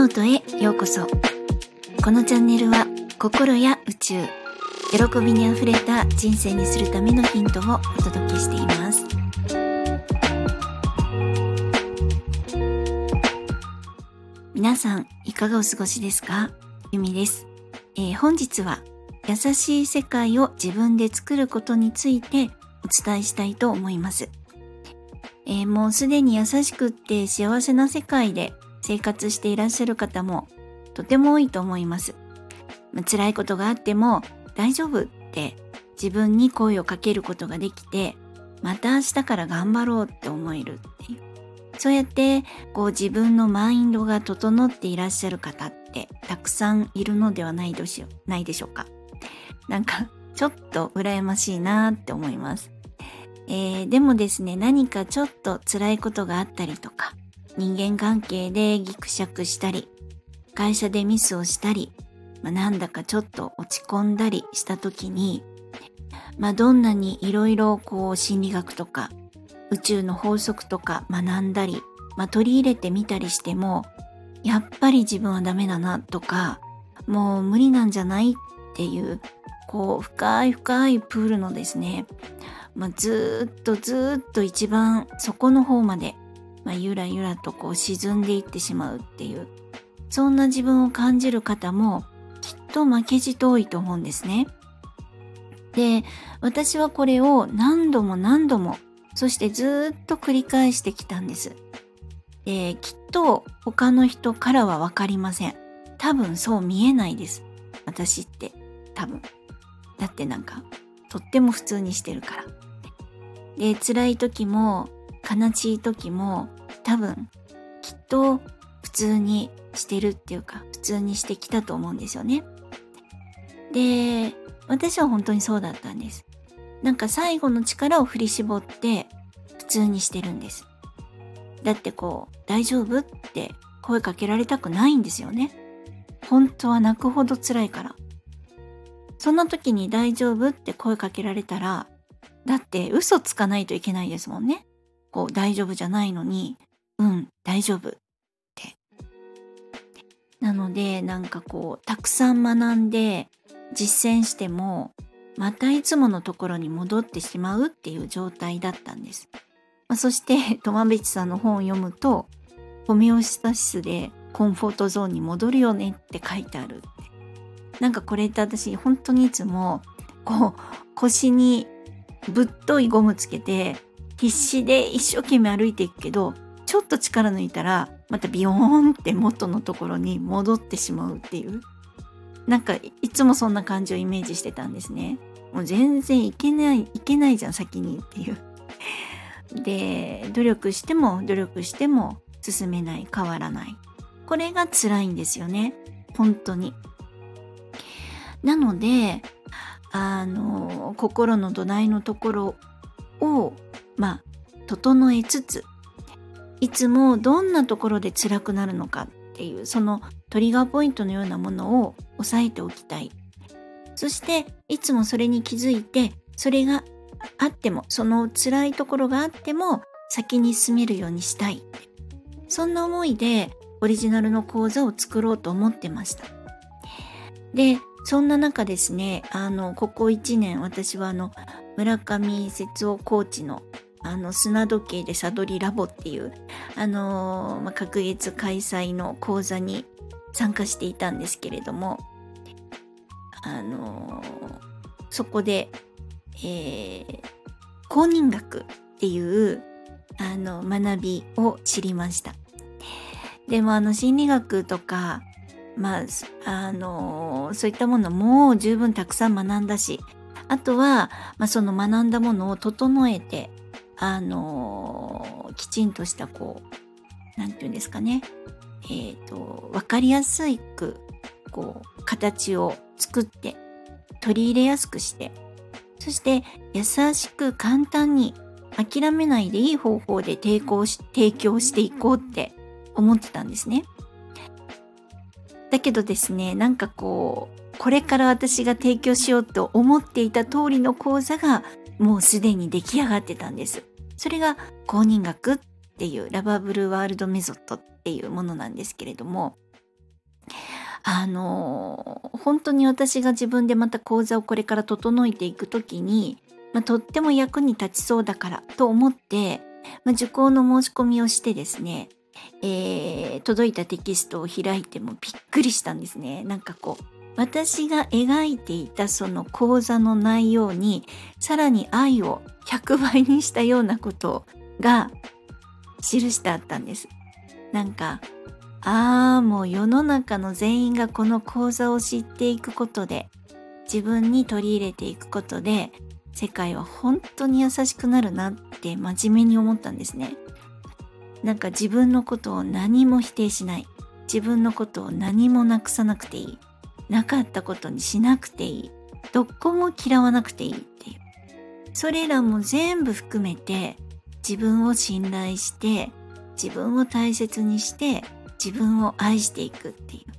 ノートへようこそ。このチャンネルは心や宇宙喜びにあふれた人生にするためのヒントをお届けしています。皆さんいかがお過ごしですか？ゆみです、えー、本日は優しい世界を自分で作ることについてお伝えしたいと思います、えー、もうすでに優しくって幸せな世界で生活していらっしゃる方もとても多いと思います。辛いことがあっても大丈夫って自分に声をかけることができてまた明日から頑張ろうって思えるっていう。そうやってこう自分のマインドが整っていらっしゃる方ってたくさんいるのではないでしょないでしょうか。なんかちょっと羨ましいなって思います。えー、でもですね何かちょっと辛いことがあったりとか人間関係でギクシャクしたり、会社でミスをしたり、まあ、なんだかちょっと落ち込んだりした時に、まあ、どんなにいろいろこう心理学とか宇宙の法則とか学んだり、まあ、取り入れてみたりしても、やっぱり自分はダメだなとか、もう無理なんじゃないっていう、こう深い深いプールのですね、まあ、ずっとずっと一番底の方までまあ、ゆらゆらとこう沈んでいってしまうっていうそんな自分を感じる方もきっと負けじと多いと思うんですね。で私はこれを何度も何度もそしてずっと繰り返してきたんです。できっと他の人からは分かりません。多分そう見えないです。私って多分。だってなんかとっても普通にしてるから。で辛い時も悲しい時も多分きっと普通にしてるっていうか普通にしてきたと思うんですよね。で、私は本当にそうだったんです。なんか最後の力を振り絞って普通にしてるんです。だってこう、大丈夫って声かけられたくないんですよね。本当は泣くほど辛いから。そんな時に大丈夫って声かけられたら、だって嘘つかないといけないですもんね。こう大丈夫じゃないのに、うん、大丈夫って。なので、なんかこう、たくさん学んで実践しても、またいつものところに戻ってしまうっていう状態だったんです。まあ、そして、トマベチさんの本を読むと、ホメオスタシスでコンフォートゾーンに戻るよねって書いてあるて。なんかこれって私、本当にいつも、こう、腰にぶっといゴムつけて、必死で一生懸命歩いていくけどちょっと力抜いたらまたビヨーンって元のところに戻ってしまうっていう。なんかいつもそんな感じをイメージしてたんですね。もう全然いけないいけないじゃん先にっていう。で努力しても努力しても進めない変わらない。これが辛いんですよね。本当に。なのであの心の土台のところをまあ整えつついつもどんなところで辛くなるのかっていうそのトリガーポイントのようなものを押さえておきたい。そしていつもそれに気づいてそれがあってもその辛いところがあっても先に進めるようにしたい。そんな思いでオリジナルの講座を作ろうと思ってました。でそんな中ですねあのここ1年私はあの村上節夫コーチのあの砂時計でサドリラボっていうあのー、まあ、隔月開催の講座に参加していたんですけれどもあのー、そこで、えー、公認学っていうあの学びを知りました。でもあの心理学とかまああのそういったものも十分たくさん学んだしあとは、まあ、その学んだものを整えてあの、きちんとしたこう何て言うんですかねえっ、ー、と分かりやすくこう形を作って取り入れやすくしてそして優しく簡単に諦めないでいい方法で提供し提供していこうって思ってたんですね。だけどですねなんかこうこれから私が提供しようと思っていた通りの講座がもうすでに出来上がってたんです。それが公認学っていうラバブルワールドメソッドっていうものなんですけれども、あの本当に私が自分でまた講座をこれから整えていく時に、まあ、とっても役に立ちそうだからと思って、まあ、受講の申し込みをしてですね、えー、届いたテキストを開いてもびっくりしたんですね。なんかこう私が描いていたその講座の内容にさらに愛を100倍にしたようなことが記してあったんです。なんかああもう世の中の全員がこの講座を知っていくことで自分に取り入れていくことで世界は本当に優しくなるなって真面目に思ったんですね。なんか自分のことを何も否定しない。自分のことを何もなくさなくていい。なかったことにしなくていい。どこも嫌わなくていいっていう。それらも全部含めて自分を信頼して自分を大切にして自分を愛していくっていう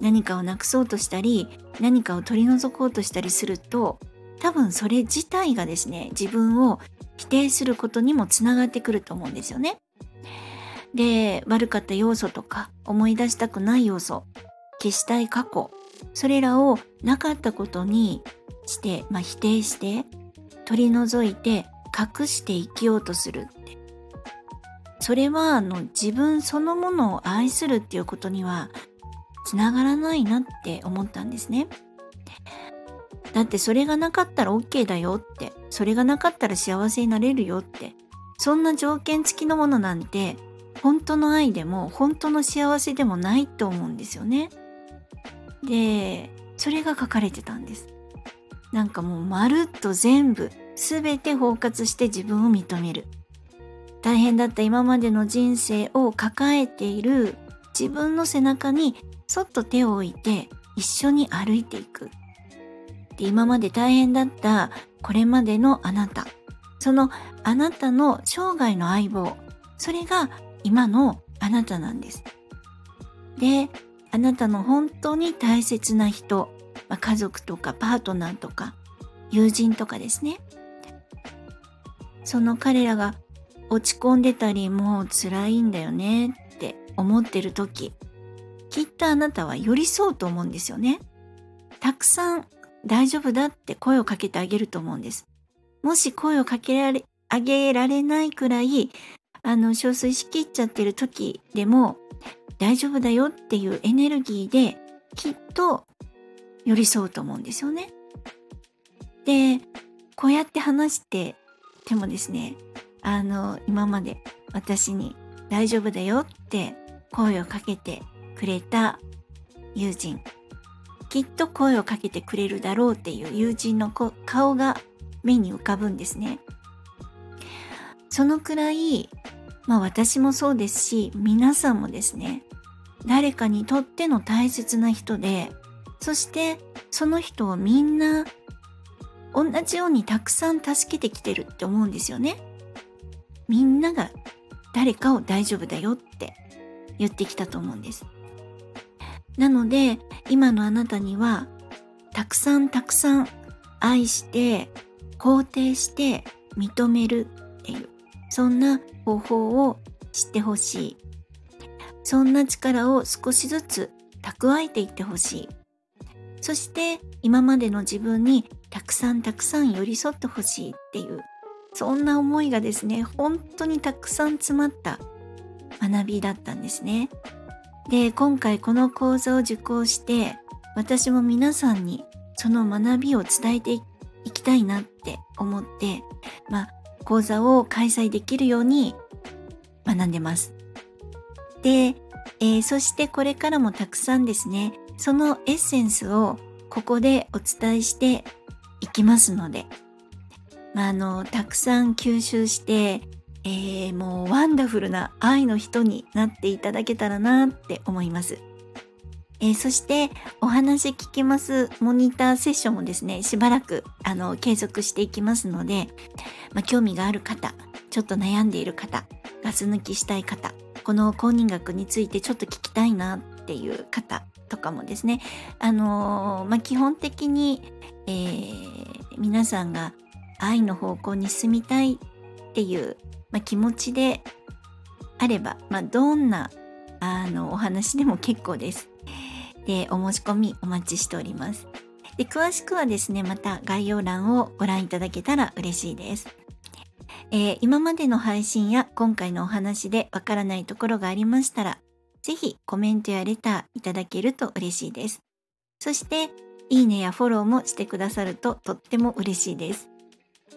何かをなくそうとしたり何かを取り除こうとしたりすると多分それ自体がですね自分を否定することにもつながってくると思うんですよね。で悪かった要素とか思い出したくない要素消したい過去それらをなかったことにして、まあ、否定して取り除いて隠して生きようとするってそれはあの自分そのものを愛するっていうことにはつながらないなって思ったんですね。だってそれがなかったら OK だよってそれがなかったら幸せになれるよってそんな条件付きのものなんて本当の愛でも本当の幸せでもないと思うんですよね。でそれが書かれてたんです。なんかもうまるっと全部全て包括して自分を認める。大変だった今までの人生を抱えている自分の背中にそっと手を置いて一緒に歩いていく。で今まで大変だったこれまでのあなた。そのあなたの生涯の相棒。それが今のあなたなんです。で、あなたの本当に大切な人、まあ、家族とかパートナーとか友人とかですね。その彼らが落ち込んでたりもう辛いんだよねって思ってる時きっとあなたは寄り添うと思うんですよね。たくさん大丈夫だって声をかけてあげると思うんです。もし声をかけられ、あげられないくらい、あの、憔悴しきっちゃってる時でも大丈夫だよっていうエネルギーできっと寄り添うと思うんですよね。で、こうやって話しててもですね、あの、今まで私に大丈夫だよって声をかけてくれた友人、きっと声をかけてくれるだろうっていう友人の顔が目に浮かぶんですね。そのくらい、まあ私もそうですし、皆さんもですね、誰かにとっての大切な人で、そしてその人をみんな同じようにたくさん助けてきてるって思うんですよね。みんなが誰かを大丈夫だよって言ってきたと思うんです。なので今のあなたにはたくさんたくさん愛して肯定して認めるっていうそんな方法を知ってほしい。そんな力を少しずつ蓄えていってほしい。そして今までの自分にたくさんたくさん寄り添ってほしいっていうそんな思いがですね本当にたくさん詰まった学びだったんですね。で今回この講座を受講して私も皆さんにその学びを伝えていきたいなって思ってまあ講座を開催できるように学んでます。で、えー、そしてこれからもたくさんですねそのエッセンスをここでお伝えしていきますので、まあ、あの、たくさん吸収して、えー、もうワンダフルな愛の人になっていただけたらなって思います。えー、そしてお話聞きますモニターセッションもですね、しばらくあの継続していきますので、まあ、興味がある方、ちょっと悩んでいる方、ガス抜きしたい方、この公認学についてちょっと聞きたいなっていう方とかもですね、あのー、まあ、基本的に、えー、皆さんが愛の方向に進みたいっていう、まあ、気持ちであれば、まあ、どんなあのお話でも結構です。で、お申し込みお待ちしております。で、詳しくはですね、また概要欄をご覧いただけたら嬉しいです。えー、今までの配信や今回のお話でわからないところがありましたら、ぜひコメントやレターいただけると嬉しいです。そして、いいねやフォローもしてくださるととっても嬉しいです。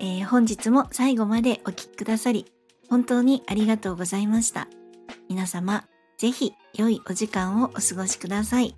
えー、本日も最後までお聴きくださり、本当にありがとうございました。皆様、ぜひ良いお時間をお過ごしください。